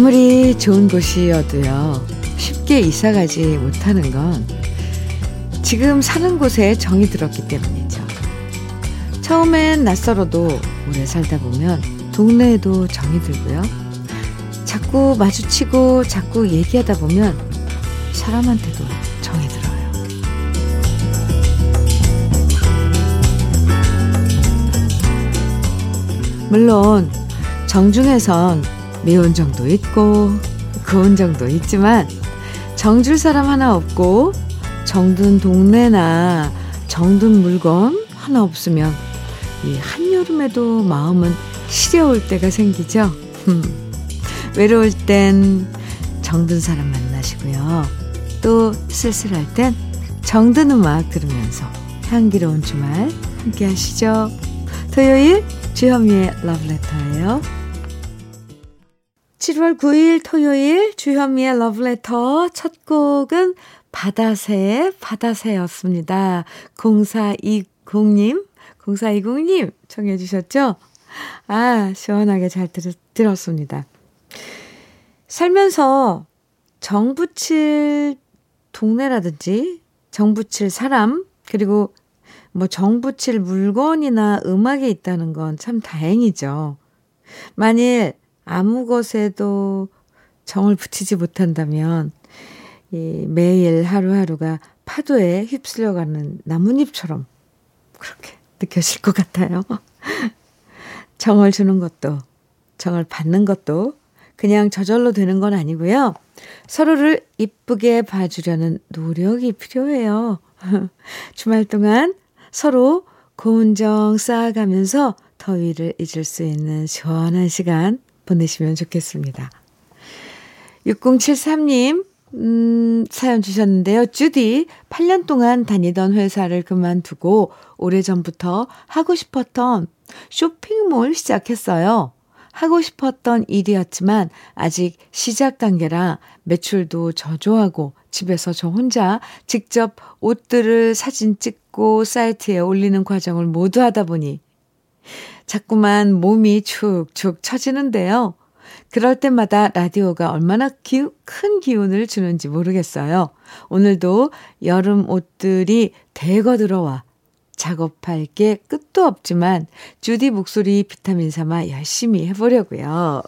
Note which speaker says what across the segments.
Speaker 1: 아무리 좋은 곳이어도요, 쉽게 이사가지 못하는 건 지금 사는 곳에 정이 들었기 때문이죠. 처음엔 낯설어도 오래 살다 보면 동네에도 정이 들고요. 자꾸 마주치고 자꾸 얘기하다 보면 사람한테도 정이 들어요. 물론 정중에선 미운 정도 있고 고운 정도 있지만 정줄 사람 하나 없고 정든 동네나 정든 물건 하나 없으면 이 한여름에도 마음은 시려울 때가 생기죠. 외로울 땐 정든 사람 만나시고요. 또 쓸쓸할 땐 정든 음악 들으면서 향기로운 주말 함께 하시죠. 토요일 주현미의 러브레터예요. 7월 9일 토요일 주현미의 러브레터 첫 곡은 바다새, 바다새였습니다. 0420님, 0420님 청해 주셨죠? 아, 시원하게 잘 들, 들었습니다. 살면서 정 붙일 동네라든지 정 붙일 사람, 그리고 뭐정 붙일 물건이나 음악이 있다는 건 참 다행이죠. 만일 아무 것에도 정을 붙이지 못한다면 이 매일 하루하루가 파도에 휩쓸려가는 나뭇잎처럼 그렇게 느껴질 것 같아요. 정을 주는 것도 정을 받는 것도 그냥 저절로 되는 건 아니고요. 서로를 이쁘게 봐주려는 노력이 필요해요. 주말 동안 서로 고운 정 쌓아가면서 더위를 잊을 수 있는 시원한 시간 보내시면 좋겠습니다. 6073님, 음, 사연 주셨는데요. 주디, 8년 동안 다니던 회사를 그만두고 오래전부터 하고 싶었던 쇼핑몰 시작했어요. 하고 싶었던 일이었지만 아직 시작 단계라 매출도 저조하고 집에서 저 혼자 직접 옷들을 사진 찍고 사이트에 올리는 과정을 모두 하다 보니 자꾸만 몸이 축축 처지는데요. 그럴 때마다 라디오가 얼마나 기, 큰 기운을 주는지 모르겠어요. 오늘도 여름 옷들이 대거 들어와 작업할 게 끝도 없지만 주디 목소리 비타민 삼아 열심히 해보려고요.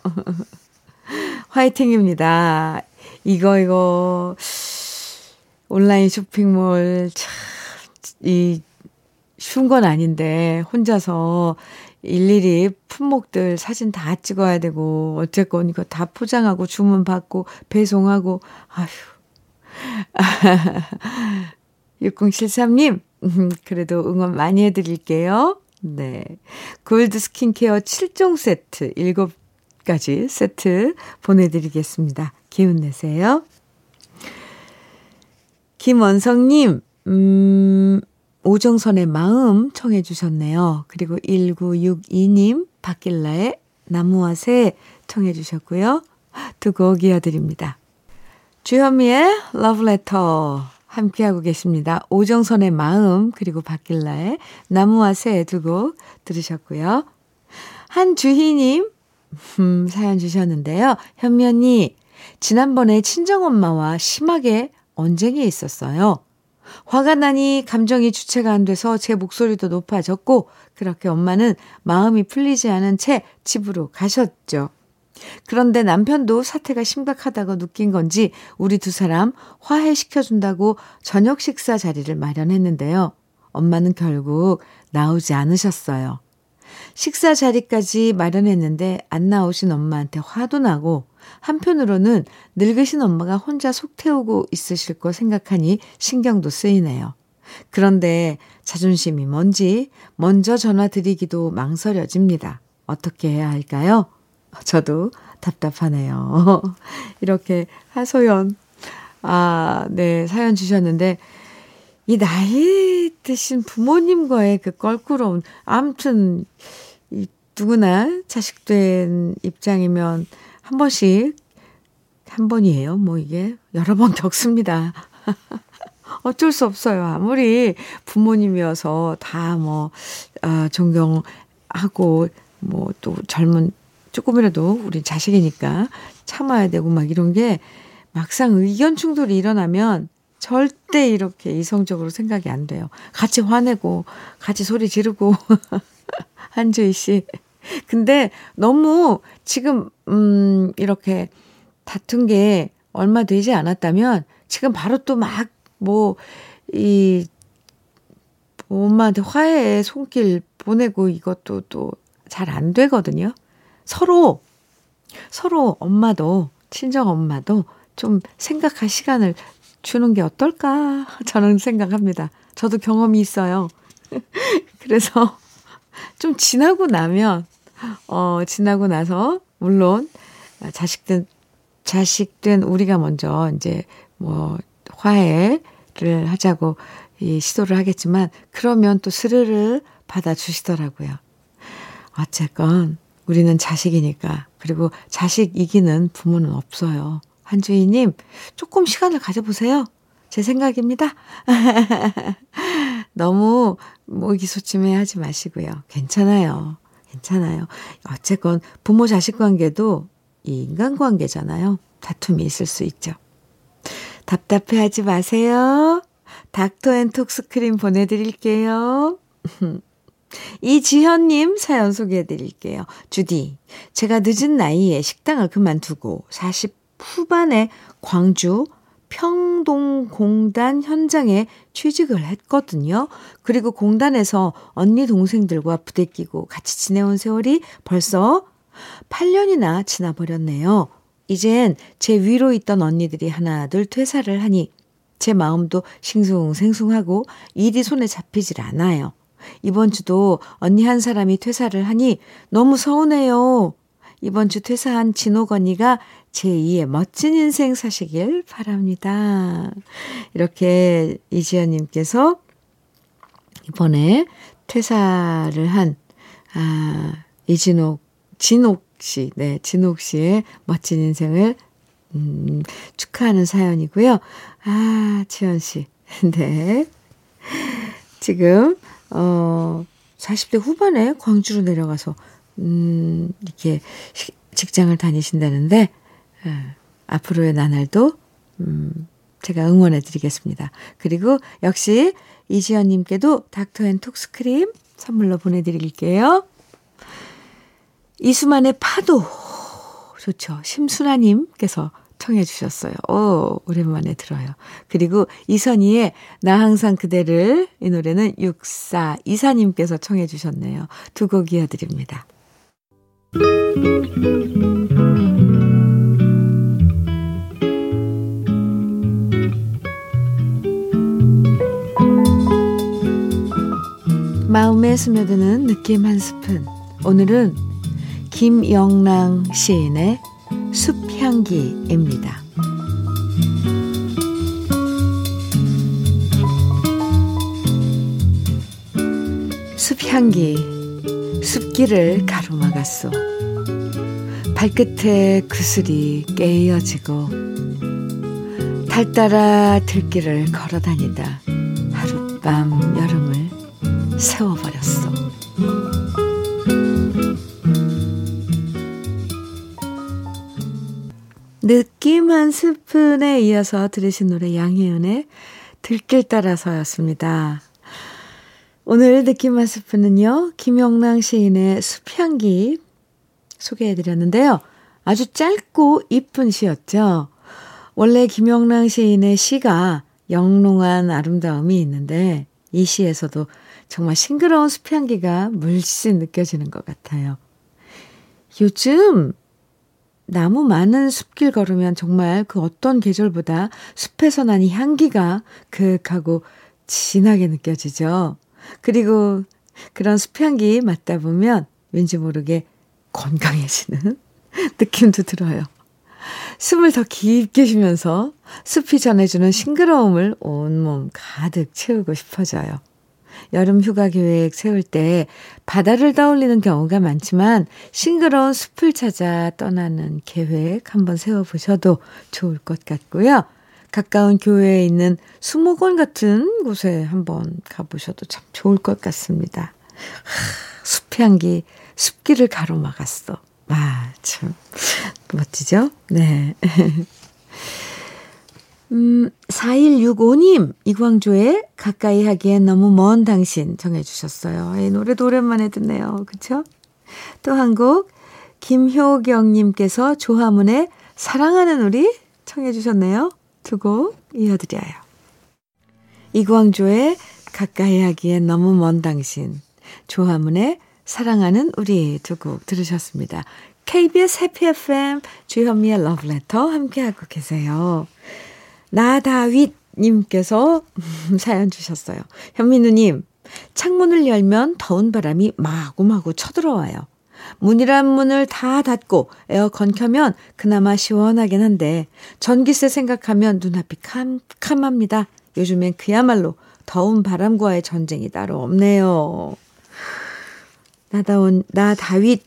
Speaker 1: 화이팅입니다. 이거 이거 온라인 쇼핑몰 참 이 쉬운 건 아닌데 혼자서 일일이 품목들 사진 다 찍어야 되고, 어쨌건 이거 다 포장하고 주문 받고 배송하고, 아휴. 6073님, 음, 그래도 응원 많이 해드릴게요. 네. 골드 스킨케어 7종 세트, 7가지 세트 보내드리겠습니다. 기운 내세요. 김원성님, 음, 오정선의 마음 청해 주셨네요. 그리고 1962님 박길라의 나무와 새 청해 주셨고요. 두 곡 이어드립니다. 주현미의 러브레터 함께하고 계십니다. 오정선의 마음 그리고 박길라의 나무와 새 두 곡 들으셨고요. 한주희님 음, 사연 주셨는데요. 현미 언니 지난번에 친정엄마와 심하게 언쟁이 있었어요. 화가 나니 감정이 주체가 안 돼서 제 목소리도 높아졌고 그렇게 엄마는 마음이 풀리지 않은 채 집으로 가셨죠. 그런데 남편도 사태가 심각하다고 느낀 건지 우리 두 사람 화해시켜준다고 저녁 식사 자리를 마련했는데요. 엄마는 결국 나오지 않으셨어요. 식사 자리까지 마련했는데 안 나오신 엄마한테 화도 나고 한편으로는 늙으신 엄마가 혼자 속 태우고 있으실 거 생각하니 신경도 쓰이네요. 그런데 자존심이 뭔지 먼저 전화 드리기도 망설여집니다. 어떻게 해야 할까요? 저도 답답하네요. 이렇게 하소연, 아, 네, 사연 주셨는데, 이 나이 드신 부모님과의 그 껄끄러운, 이 누구나 자식된 입장이면 한 번씩, 한 번이에요. 뭐 이게 여러 번 겪습니다. 어쩔 수 없어요. 아무리 부모님이어서 다 뭐, 아, 존경하고, 뭐 또 젊은 조금이라도 우리 자식이니까 참아야 되고 막 이런 게 막상 의견 충돌이 일어나면 절대 이렇게 이성적으로 생각이 안 돼요. 같이 화내고, 같이 소리 지르고, 한주희 씨. 근데 너무 지금, 음, 이렇게 다툰 게 얼마 되지 않았다면 지금 바로 또 막, 뭐, 이, 엄마한테 화해의 손길 보내고 이것도 또 잘 안 되거든요. 서로, 서로 엄마도, 친정 엄마도 좀 생각할 시간을 주는 게 어떨까 저는 생각합니다. 저도 경험이 있어요. 그래서 좀 지나고 나면 어 지나고 나서 물론 자식된 자식된 우리가 먼저 이제 뭐 화해를 하자고 이 시도를 하겠지만 그러면 또 스르르 받아주시더라고요. 어쨌건 우리는 자식이니까 그리고 자식 이기는 부모는 없어요. 한주희님, 조금 시간을 가져보세요. 제 생각입니다. 너무 의기소침해 하지 마시고요. 괜찮아요. 괜찮아요. 어쨌건 부모 자식 관계도 이 인간 관계잖아요. 다툼이 있을 수 있죠. 답답해 하지 마세요. 닥터 앤 톡스 크림 보내드릴게요. 이지현님 사연 소개해 드릴게요. 주디, 제가 늦은 나이에 식당을 그만두고 40 후반에 광주 평동공단 현장에 취직을 했거든요. 그리고 공단에서 언니 동생들과 부대끼고 같이 지내온 세월이 벌써 8년이나 지나버렸네요. 이젠 제 위로 있던 언니들이 하나 둘 퇴사를 하니 제 마음도 싱숭생숭하고 일이 손에 잡히질 않아요. 이번 주도 언니 한 사람이 퇴사를 하니 너무 서운해요. 이번 주 퇴사한 진옥 언니가 제2의 멋진 인생 사시길 바랍니다. 이렇게 이지연님께서 이번에 퇴사를 한, 아, 이진옥, 진옥 씨, 네, 진옥 씨의 멋진 인생을, 음, 축하하는 사연이고요. 아, 지연 씨. 네. 지금, 어, 40대 후반에 광주로 내려가서, 음, 이렇게 직장을 다니신다는데, 예, 앞으로의 나날도 음, 제가 응원해 드리겠습니다. 그리고 역시 이지연 님께도 닥터앤톡스 크림 선물로 보내 드릴게요. 이수만의 파도 좋죠. 심순아 님께서 청해 주셨어요. 오, 오랜만에 들어요. 그리고 이선희의 나 항상 그대를 이 노래는 6424님께서 청해 주셨네요. 두 곡 이어드립니다. 마음에 스며드는 느낌 한 스푼. 오늘은 김영랑 시인의 숲향기입니다. 숲향기, 숲길을 가로막았소. 발끝에 그슬이 깨어지고 달 따라 들길을 걸어다니다 하룻밤 여름을 세워버렸어. 느낌 한 스푼에 이어서 들으신 노래 양혜은의 들길 따라서였습니다. 오늘 느낌 한 스푼은요, 김영랑 시인의 숲향기 소개해드렸는데요. 아주 짧고 이쁜 시였죠. 원래 김영랑 시인의 시가 영롱한 아름다움이 있는데, 이 시에서도 정말 싱그러운 숲 향기가 물씬 느껴지는 것 같아요. 요즘 나무 많은 숲길 걸으면 정말 그 어떤 계절보다 숲에서 나는 향기가 그윽하고 진하게 느껴지죠. 그리고 그런 숲향기 맡다 보면 왠지 모르게 건강해지는 느낌도 들어요. 숨을 더 깊게 쉬면서 숲이 전해주는 싱그러움을 온몸 가득 채우고 싶어져요. 여름 휴가 계획 세울 때 바다를 떠올리는 경우가 많지만 싱그러운 숲을 찾아 떠나는 계획 한번 세워보셔도 좋을 것 같고요. 가까운 교외에 있는 수목원 같은 곳에 한번 가보셔도 참 좋을 것 같습니다. 하, 숲향기, 숲길을 가로막았어. 아, 참. 멋지죠? 네. 음, 4165님, 이광조의 가까이 하기엔 너무 먼 당신 정해주셨어요. 이 노래도 오랜만에 듣네요. 그쵸? 또 한 곡, 김효경님께서 조화문의 사랑하는 우리 청해주셨네요. 두 곡 이어드려요. 이광조의 가까이 하기엔 너무 먼 당신, 조화문의 사랑하는 우리 두 곡 들으셨습니다. KBS 해피 FM 주현미의 러브레터 함께하고 계세요. 나다윗 님께서 사연 주셨어요. 현민우님, 창문을 열면 더운 바람이 마구마구 쳐들어와요. 문이란 문을 다 닫고 에어컨 켜면 그나마 시원하긴 한데 전기세 생각하면 눈앞이 캄캄합니다. 요즘엔 그야말로 더운 바람과의 전쟁이 따로 없네요. 나다운, 나 다윗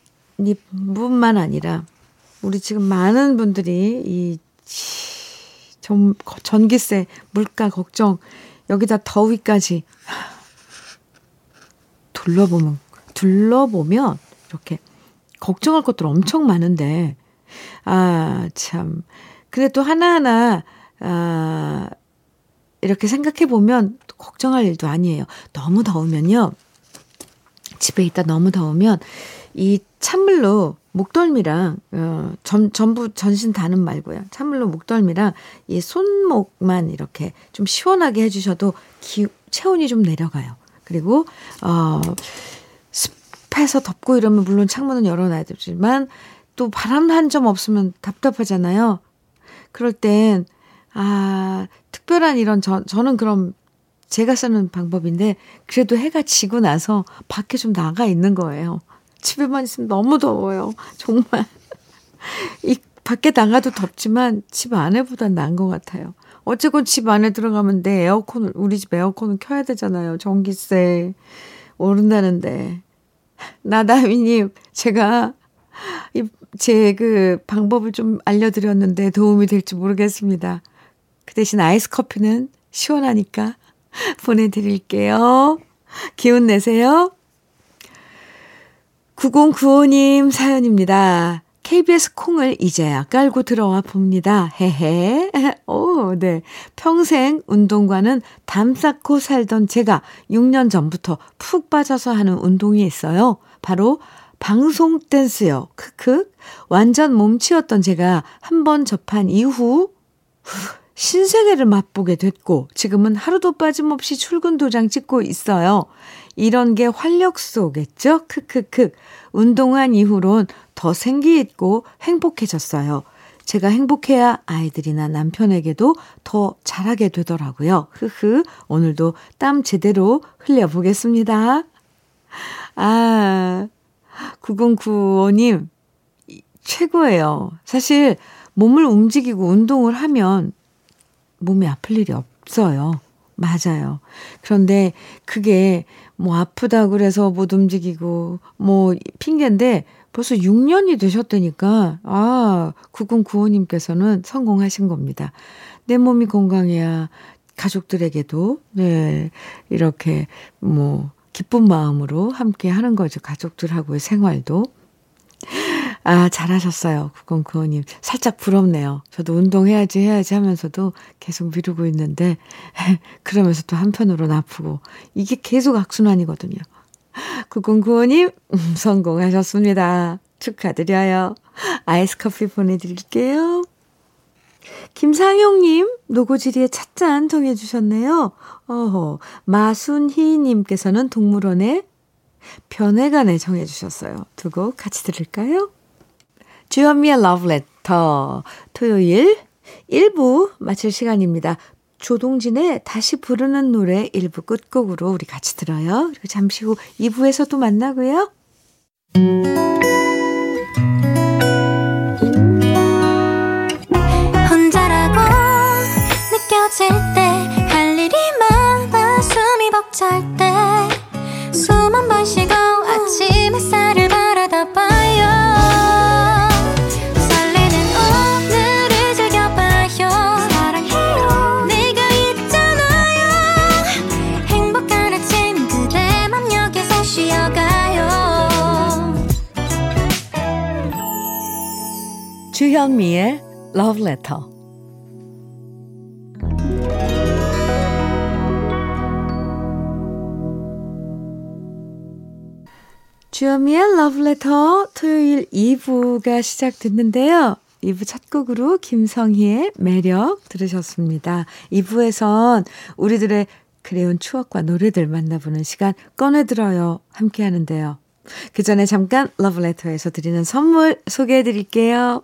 Speaker 1: 뿐만 아니라 우리 지금 많은 분들이 이 전, 전기세, 물가 걱정, 여기다 더위까지 둘러보면, 둘러보면 이렇게 걱정할 것들 엄청 많은데, 아, 참. 근데 또 하나하나, 아, 이렇게 생각해 보면 걱정할 일도 아니에요. 너무 더우면요. 집에 있다 너무 더우면 이 찬물로 목덜미랑 어, 전, 전부 전신 다는 말고요. 찬물로 목덜미랑 이 손목만 이렇게 좀 시원하게 해주셔도 기, 체온이 좀 내려가요. 그리고 어, 습해서 덥고 이러면 물론 창문은 열어놔야 되지만 또 바람 한 점 없으면 답답하잖아요. 그럴 땐 아, 특별한 이런 저, 저는 그럼 제가 쓰는 방법인데 그래도 해가 지고 나서 밖에 좀 나가 있는 거예요. 집에만 있으면 너무 더워요. 정말. 이 밖에 나가도 덥지만 집 안에보단 나은 것 같아요. 어쨌건 집 안에 들어가면 내 에어컨을 우리 집 에어컨은 켜야 되잖아요. 전기세 오른다는데. 나다미님 제가 제 그 방법을 좀 알려드렸는데 도움이 될지 모르겠습니다. 그 대신 아이스 커피는 시원하니까 보내드릴게요. 기운 내세요. 9095님 사연입니다. KBS 콩을 이제야 깔고 들어와 봅니다. 헤헤. 오, 네. 평생 운동과는 담 쌓고 살던 제가 6년 전부터 푹 빠져서 하는 운동이 있어요. 바로 방송 댄스요. 크크. 완전 몸치였던 제가 한 번 접한 이후 신세계를 맛보게 됐고 지금은 하루도 빠짐없이 출근 도장 찍고 있어요. 이런 게 활력소겠죠? 크크크. 운동한 이후론 더 생기있고 행복해졌어요. 제가 행복해야 아이들이나 남편에게도 더 잘하게 되더라고요. 흐흐. 오늘도 땀 제대로 흘려보겠습니다. 아, 9095님, 최고예요. 사실 몸을 움직이고 운동을 하면 몸이 아플 일이 없어요. 맞아요. 그런데 그게 뭐 아프다 그래서 못 움직이고 뭐 핑계인데 벌써 6년이 되셨다니까 아 9095님께서는 성공하신 겁니다. 내 몸이 건강해야 가족들에게도 네 이렇게 뭐 기쁜 마음으로 함께 하는 거죠. 가족들하고의 생활도 아, 잘하셨어요. 9095님. 살짝 부럽네요. 저도 운동해야지, 해야지 하면서도 계속 미루고 있는데, 그러면서 또 한편으로는 아프고. 이게 계속 악순환이거든요. 9095님, 음, 성공하셨습니다. 축하드려요. 아이스 커피 보내드릴게요. 김상용님, 노고지리의 찻잔 정해주셨네요. 어허, 마순희님께서는 동물원의 변해간에 정해주셨어요. 두 곡 같이 들을까요? 주현미의 러브레터 토요일 1부 마칠 시간입니다. 조동진의 다시 부르는 노래 1부 끝곡으로 우리 같이 들어요. 그리고 잠시 후 2부에서 또 만나고요. Love Letter. 주현미의 Letter 토요일 2부가 시작됐는데요. 2부 첫 곡으로 김성희의 매력 들으셨습니다. 2부에선 우리들의 그래온 추억과 노래들 만나보는 시간 꺼내들어요. 함께 하는데요. 그 전에 잠깐 러브레터에서 드리는 선물 소개해 드릴게요.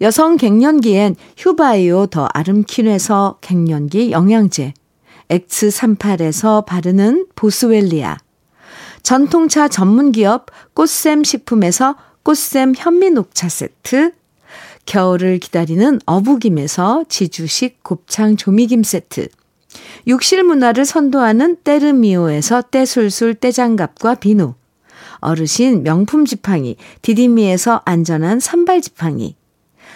Speaker 1: 여성 갱년기엔 휴바이오 더 아름퀸에서 갱년기 영양제, X38에서 바르는 보스웰리아, 전통차 전문기업 꽃샘 식품에서 꽃샘 현미녹차 세트, 겨울을 기다리는 어부김에서 지주식 곱창 조미김 세트, 욕실 문화를 선도하는 때르미오에서 때술술 때장갑과 비누, 어르신 명품 지팡이 디디미에서 안전한 삼발 지팡이,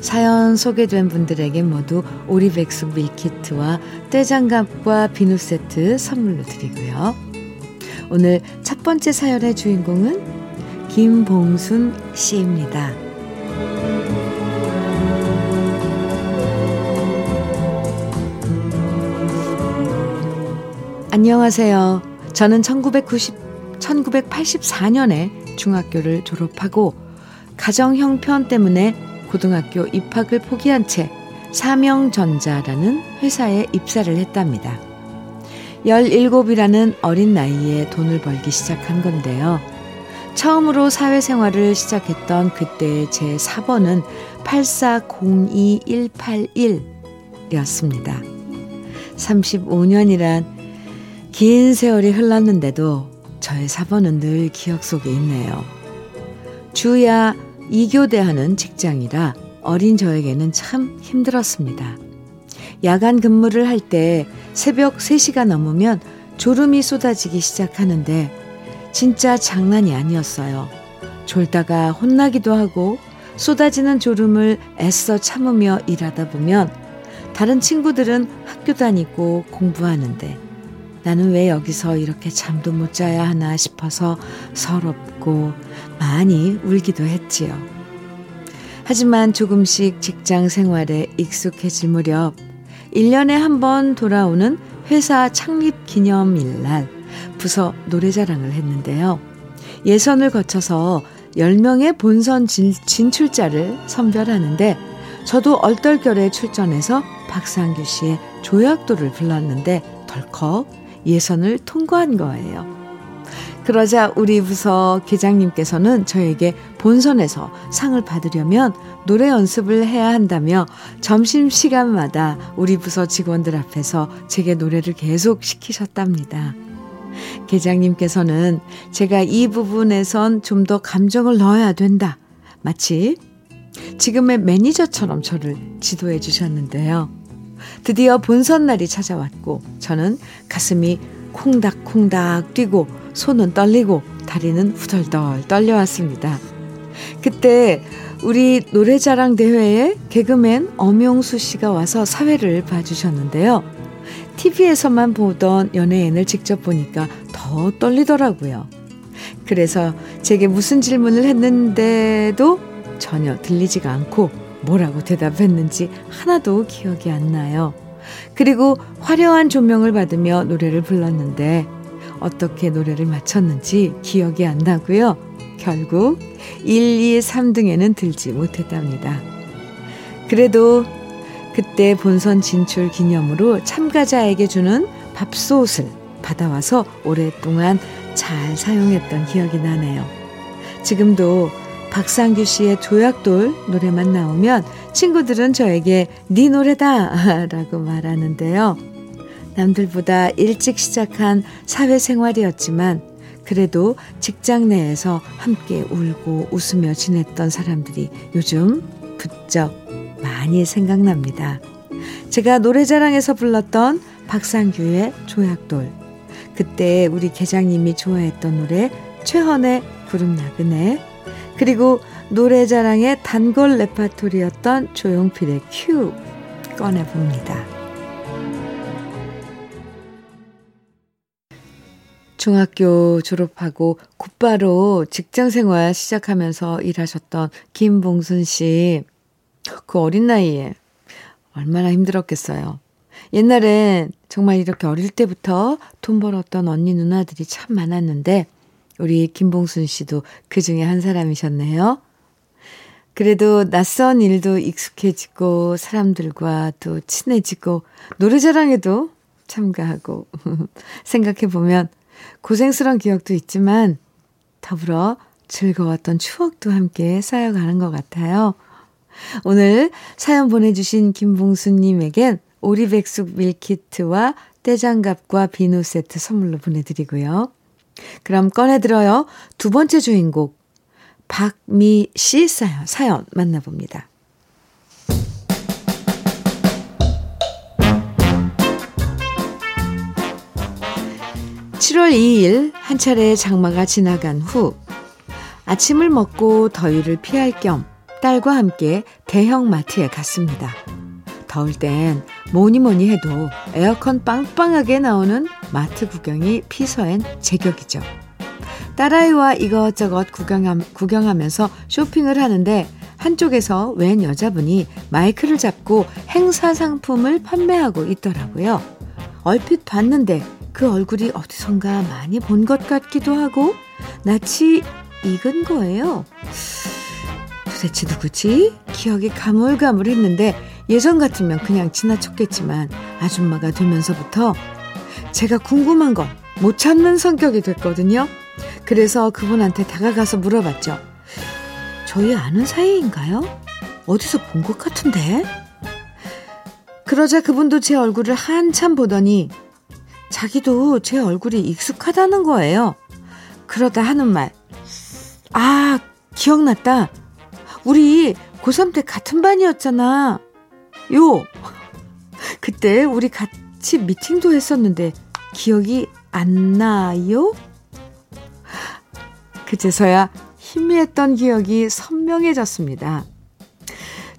Speaker 1: 사연 소개된 분들에게 모두 오리백숙 밀키트와 떼장갑과 비누 세트 선물로 드리고요. 오늘 첫 번째 사연의 주인공은 김봉순 씨입니다. 안녕하세요. 저는 1990, 1984년에 중학교를 졸업하고 가정 형편 때문에 고등학교 입학을 포기한 채 사명전자라는 회사에 입사를 했답니다. 17이라는 어린 나이에 돈을 벌기 시작한 건데요. 처음으로 사회생활을 시작했던 그때의 제 4번은 8402181이었습니다. 35년이란 긴 세월이 흘렀는데도 저의 4번은 늘 기억 속에 있네요. 주야 이교대하는 직장이라 어린 저에게는 참 힘들었습니다. 야간 근무를 할 때 새벽 3시가 넘으면 졸음이 쏟아지기 시작하는데 진짜 장난이 아니었어요. 졸다가 혼나기도 하고 쏟아지는 졸음을 애써 참으며 일하다 보면 다른 친구들은 학교 다니고 공부하는데 나는 왜 여기서 이렇게 잠도 못 자야 하나 싶어서 서럽고 많이 울기도 했지요. 하지만 조금씩 직장 생활에 익숙해질 무렵 1년에 한 번 돌아오는 회사 창립 기념일 날 부서 노래자랑을 했는데요. 예선을 거쳐서 10명의 본선 진, 진출자를 선별하는데 저도 얼떨결에 출전해서 박상규 씨의 조약도를 불렀는데 덜컥 예선을 통과한 거예요. 그러자 우리 부서 계장님께서는 저에게 본선에서 상을 받으려면 노래 연습을 해야 한다며 점심시간마다 우리 부서 직원들 앞에서 제게 노래를 계속 시키셨답니다. 계장님께서는 제가 이 부분에선 좀 더 감정을 넣어야 된다. 마치 지금의 매니저처럼 저를 지도해 주셨는데요. 드디어 본선 날이 찾아왔고 저는 가슴이 콩닥콩닥 뛰고 손은 떨리고 다리는 후덜덜 떨려왔습니다. 그때 우리 노래자랑 대회에 개그맨 엄용수 씨가 와서 사회를 봐주셨는데요. TV에서만 보던 연예인을 직접 보니까 더 떨리더라고요. 그래서 제게 무슨 질문을 했는데도 전혀 들리지가 않고 뭐라고 대답했는지 하나도 기억이 안 나요. 그리고 화려한 조명을 받으며 노래를 불렀는데 어떻게 노래를 마쳤는지 기억이 안 나고요. 결국 1, 2, 3등에는 들지 못했답니다. 그래도 그때 본선 진출 기념으로 참가자에게 주는 밥솥을 받아와서 오랫동안 잘 사용했던 기억이 나네요. 지금도 박상규 씨의 조약돌 노래만 나오면 친구들은 저에게 네 노래다 라고 말하는데요. 남들보다 일찍 시작한 사회생활이었지만 그래도 직장 내에서 함께 울고 웃으며 지냈던 사람들이 요즘 부쩍 많이 생각납니다. 제가 노래자랑에서 불렀던 박상규의 조약돌. 그때 우리 계장님이 좋아했던 노래 최헌의 구름 나그네. 그리고 노래자랑의 단골 레파토리였던 조용필의 큐 꺼내봅니다. 중학교 졸업하고 곧바로 직장 생활 시작하면서 일하셨던 김봉순 씨. 그 어린 나이에 얼마나 힘들었겠어요. 옛날엔 정말 이렇게 어릴 때부터 돈 벌었던 언니 누나들이 참 많았는데, 우리 김봉순 씨도 그 중에 한 사람이셨네요. 그래도 낯선 일도 익숙해지고, 사람들과 또 친해지고, 노래자랑에도 참가하고, 생각해보면 고생스러운 기억도 있지만 더불어 즐거웠던 추억도 함께 쌓여가는 것 같아요. 오늘 사연 보내주신 김봉수님에겐 오리백숙 밀키트와 떼장갑과 비누 세트 선물로 보내드리고요. 그럼 꺼내들어요. 두 번째 주인공 박미 씨 사연, 사연 만나봅니다. 7월 2일 한 차례 장마가 지나간 후 아침을 먹고 더위를 피할 겸 딸과 함께 대형 마트에 갔습니다. 더울 땐 뭐니 뭐니 해도 에어컨 빵빵하게 나오는 마트 구경이 피서엔 제격이죠. 딸아이와 이것저것 구경함, 구경하면서 쇼핑을 하는데 한쪽에서 웬 여자분이 마이크를 잡고 행사 상품을 판매하고 있더라고요. 얼핏 봤는데 그 얼굴이 어디선가 많이 본 것 같기도 하고 낯이 익은 거예요. 도대체 누구지? 기억이 가물가물했는데 예전 같으면 그냥 지나쳤겠지만 아줌마가 되면서부터 제가 궁금한 건 못 참는 성격이 됐거든요. 그래서 그분한테 다가가서 물어봤죠. 저희 아는 사이인가요? 어디서 본 것 같은데? 그러자 그분도 제 얼굴을 한참 보더니 자기도 제 얼굴이 익숙하다는 거예요. 그러다 하는 말. 아, 기억났다. 우리 고3 때 같은 반이었잖아. 요. 그때 우리 같이 미팅도 했었는데 기억이 안 나요? 그제서야 희미했던 기억이 선명해졌습니다.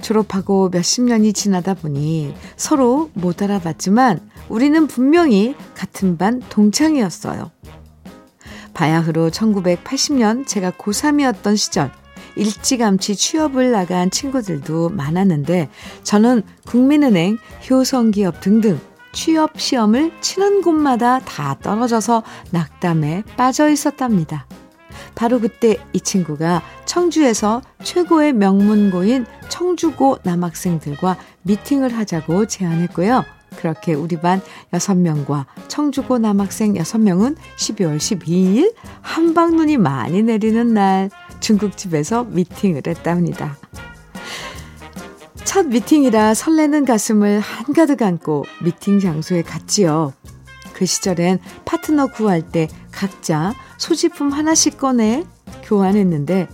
Speaker 1: 졸업하고 몇십 년이 지나다 보니 서로 못 알아봤지만 우리는 분명히 같은 반 동창이었어요. 바야흐로 1980년 제가 고3이었던 시절 일찌감치 취업을 나간 친구들도 많았는데 저는 국민은행, 효성기업 등등 취업 시험을 치는 곳마다 다 떨어져서 낙담에 빠져 있었답니다. 바로 그때 이 친구가 청주에서 최고의 명문고인 청주고 남학생들과 미팅을 하자고 제안했고요. 그렇게 우리 반 6명과 청주고 남학생 6명은 12월 12일 한방눈이 많이 내리는 날 중국집에서 미팅을 했답니다. 첫 미팅이라 설레는 가슴을 한가득 안고 미팅 장소에 갔지요. 그 시절엔 파트너 구할 때 각자 소지품 하나씩 꺼내 교환했는데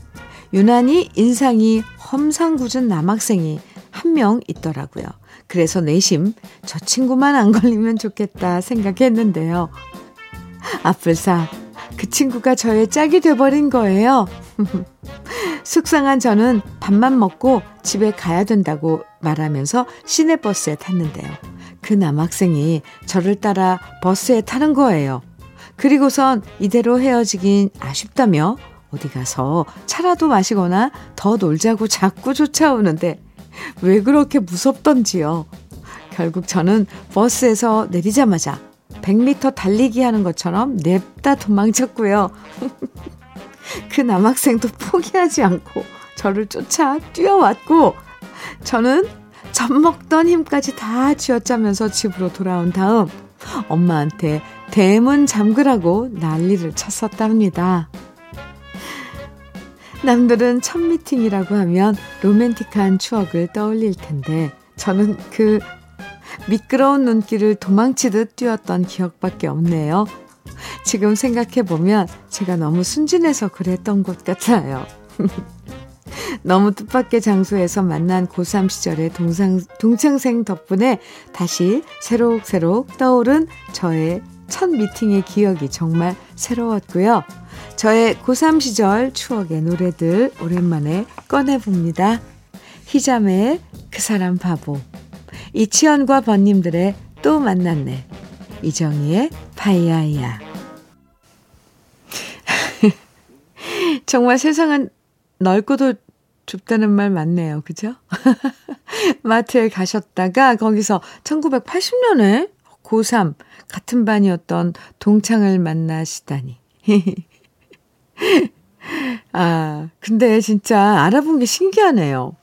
Speaker 1: 유난히 인상이 험상궂은 남학생이 한 명 있더라고요. 그래서 내심 저 친구만 안 걸리면 좋겠다 생각했는데요. 아플사 그 친구가 저의 짝이 돼버린 거예요. 속상한 저는 밥만 먹고 집에 가야 된다고 말하면서 시내버스에 탔는데요. 그 남학생이 저를 따라 버스에 타는 거예요. 그리고선 이대로 헤어지긴 아쉽다며 어디 가서 차라도 마시거나 더 놀자고 자꾸 쫓아오는데 왜 그렇게 무섭던지요. 결국 저는 버스에서 내리자마자 100m 달리기 하는 것처럼 냅다 도망쳤고요. 그 남학생도 포기하지 않고 저를 쫓아 뛰어왔고 저는 젖 먹던 힘까지 다 쥐어짜면서 집으로 돌아온 다음 엄마한테 대문 잠그라고 난리를 쳤었답니다. 남들은 첫 미팅이라고 하면 로맨틱한 추억을 떠올릴 텐데 저는 그 미끄러운 눈길을 도망치듯 뛰었던 기억밖에 없네요. 지금 생각해보면 제가 너무 순진해서 그랬던 것 같아요. 너무 뜻밖의 장소에서 만난 고3 시절의 동상, 동창생 덕분에 다시 새록새록 떠오른 저의 첫 미팅의 기억이 정말 새로웠고요. 저의 고3 시절 추억의 노래들 오랜만에 꺼내봅니다. 희자매의 그 사람 바보, 이치현과 번님들의 또 만났네, 이정희의 파이아이야. 정말 세상은 넓고도 좁다는 말 맞네요. 그죠? 마트에 가셨다가 거기서 1980년에 고3 같은 반이었던 동창을 만나시다니. 아, 근데 진짜 알아본 게 신기하네요.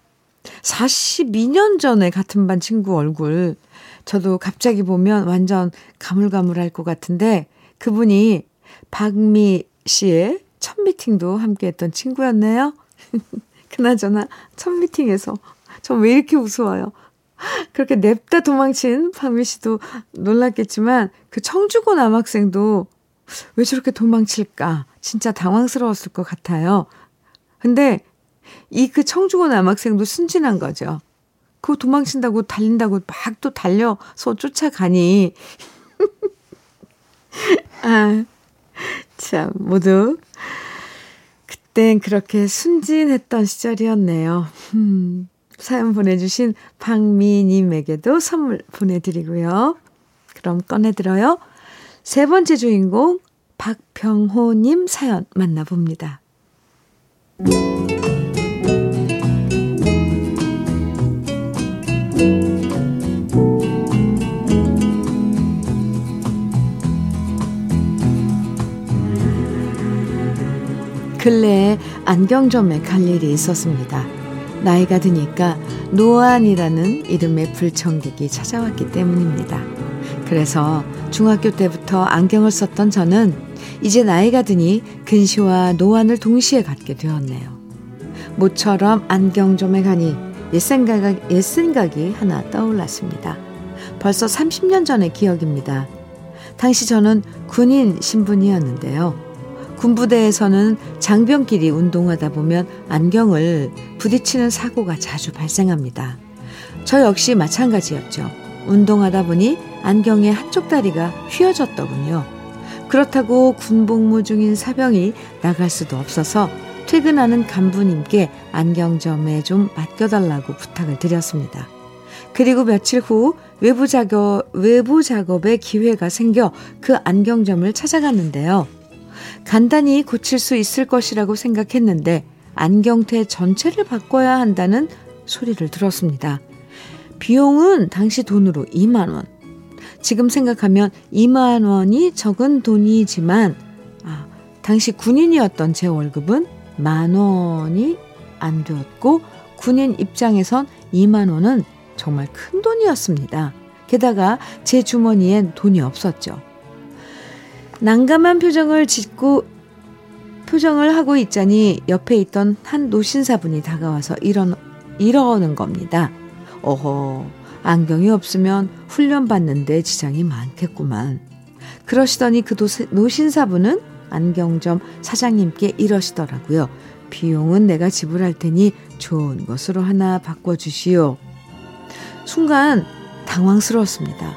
Speaker 1: 42년 전에 같은 반 친구 얼굴 저도 갑자기 보면 완전 가물가물할 것 같은데 그분이 박미 씨의 첫 미팅도 함께 했던 친구였네요. 그나저나 첫 미팅에서 전 왜 이렇게 우스워요. 그렇게 냅다 도망친 박미 씨도 놀랐겠지만 그 청주고 남학생도 왜 저렇게 도망칠까? 진짜 당황스러웠을 것 같아요. 근데 이 그 청주고 남학생도 순진한 거죠. 그거 도망친다고 달린다고 막 또 달려서 쫓아가니. 아, 참, 모두 그땐 그렇게 순진했던 시절이었네요. 음, 사연 보내주신 박미님에게도 선물 보내드리고요. 그럼 꺼내들어요. 세 번째 주인공 박병호님 사연 만나봅니다. 근래에 안경점에 갈 일이 있었습니다. 나이가 드니까 노안이라는 이름의 불청객이 찾아왔기 때문입니다. 그래서 중학교 때부터 안경을 썼던 저는 이제 나이가 드니 근시와 노안을 동시에 갖게 되었네요. 모처럼 안경점에 가니 옛 생각, 옛 생각이 하나 떠올랐습니다. 벌써 30년 전의 기억입니다. 당시 저는 군인 신분이었는데요. 군부대에서는 장병끼리 운동하다 보면 안경을 부딪히는 사고가 자주 발생합니다. 저 역시 마찬가지였죠. 운동하다 보니 안경의 한쪽 다리가 휘어졌더군요. 그렇다고 군복무 중인 사병이 나갈 수도 없어서 퇴근하는 간부님께 안경점에 좀 맡겨달라고 부탁을 드렸습니다. 그리고 며칠 후 외부 작업, 외부 작업에 기회가 생겨 그 안경점을 찾아갔는데요. 간단히 고칠 수 있을 것이라고 생각했는데 안경테 전체를 바꿔야 한다는 소리를 들었습니다. 비용은 당시 돈으로 2만 원. 지금 생각하면 2만 원이 적은 돈이지만 아, 당시 군인이었던 제 월급은 만 원이 안 되었고 군인 입장에선 2만 원은 정말 큰 돈이었습니다. 게다가 제 주머니엔 돈이 없었죠. 난감한 표정을 짓고 표정을 하고 있자니 옆에 있던 한 노신사분이 다가와서 이런 이러는 겁니다. 어허, 안경이 없으면 훈련 받는데 지장이 많겠구만. 그러시더니 그 노신사분은 안경점 사장님께 이러시더라고요. 비용은 내가 지불할 테니 좋은 것으로 하나 바꿔주시오. 순간 당황스러웠습니다.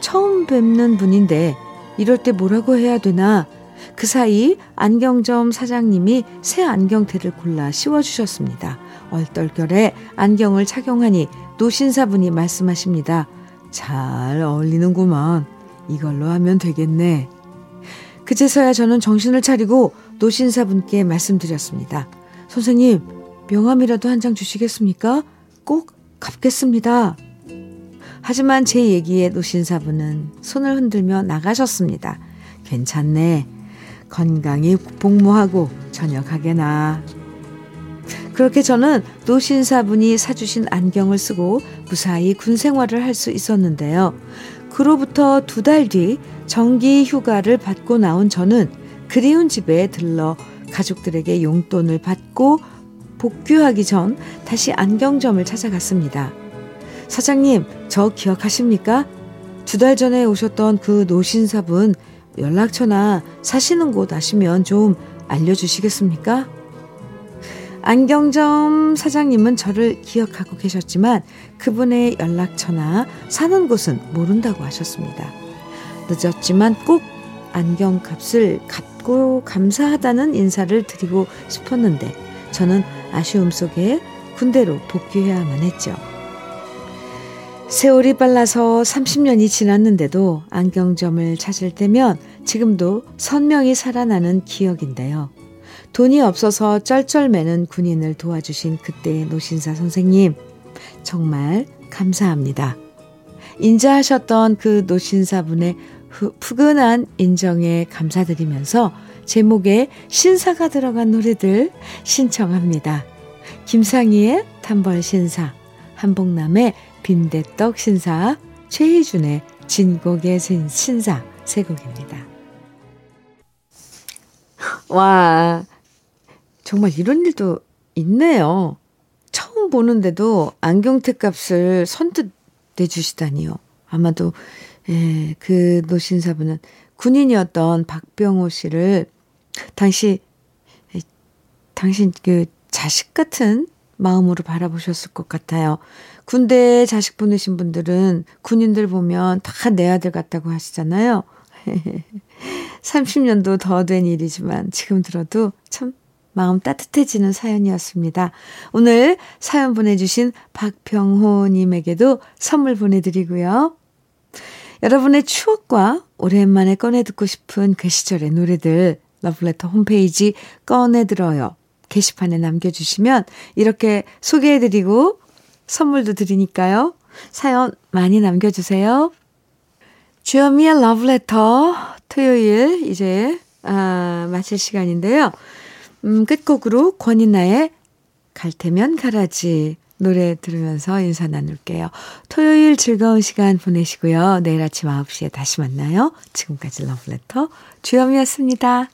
Speaker 1: 처음 뵙는 분인데 이럴 때 뭐라고 해야 되나 그 사이 안경점 사장님이 새 안경테를 골라 씌워주셨습니다. 얼떨결에 안경을 착용하니 노신사분이 말씀하십니다. 잘 어울리는구먼. 이걸로 하면 되겠네. 그제서야 저는 정신을 차리고 노신사분께 말씀드렸습니다. 선생님, 명함이라도 한 장 주시겠습니까? 꼭 갚겠습니다. 하지만 제 얘기에 노신사분은 손을 흔들며 나가셨습니다. 괜찮네. 건강히 복무하고 저녁하게나. 그렇게 저는 노신사분이 사주신 안경을 쓰고 무사히 군 생활을 할 수 있었는데요. 그로부터 두 달 뒤 정기 휴가를 받고 나온 저는 그리운 집에 들러 가족들에게 용돈을 받고 복귀하기 전 다시 안경점을 찾아갔습니다. 사장님, 저 기억하십니까? 두 달 전에 오셨던 그 노신사분 연락처나 사시는 곳 아시면 좀 알려주시겠습니까? 안경점 사장님은 저를 기억하고 계셨지만 그분의 연락처나 사는 곳은 모른다고 하셨습니다. 늦었지만 꼭 안경 값을 갚고 감사하다는 인사를 드리고 싶었는데 저는 아쉬움 속에 군대로 복귀해야만 했죠. 세월이 빨라서 30년이 지났는데도 안경점을 찾을 때면 지금도 선명히 살아나는 기억인데요. 돈이 없어서 쩔쩔매는 군인을 도와주신 그때의 노신사 선생님, 정말 감사합니다. 인자하셨던 그 노신사분의 푸근한 인정에 감사드리면서 제목에 신사가 들어간 노래들 신청합니다. 김상희의 단벌 신사, 한복남의 빈대떡 신사, 최희준의 진곡의 신사 세 곡입니다. 와, 정말 이런 일도 있네요. 처음 보는데도 안경테 값을 선뜻 내주시다니요. 아마도, 예, 그 노신사분은 군인이었던 박병호 씨를 당시, 당신 그 자식 같은 마음으로 바라보셨을 것 같아요. 군대에 자식 보내신 분들은 군인들 보면 다 내 아들 같다고 하시잖아요. 30년도 더 된 일이지만 지금 들어도 참 마음 따뜻해지는 사연이었습니다. 오늘 사연 보내주신 박병호님에게도 선물 보내드리고요. 여러분의 추억과 오랜만에 꺼내 듣고 싶은 그 시절의 노래들 러브레터 홈페이지 꺼내 들어요. 게시판에 남겨주시면 이렇게 소개해드리고 선물도 드리니까요. 사연 많이 남겨주세요. 주여미의 러브레터 토요일 이제 아, 마칠 시간인데요. 음, 끝곡으로 권인나의 갈 테면 가라지 노래 들으면서 인사 나눌게요. 토요일 즐거운 시간 보내시고요. 내일 아침 9시에 다시 만나요. 지금까지 러브레터 주현미였습니다.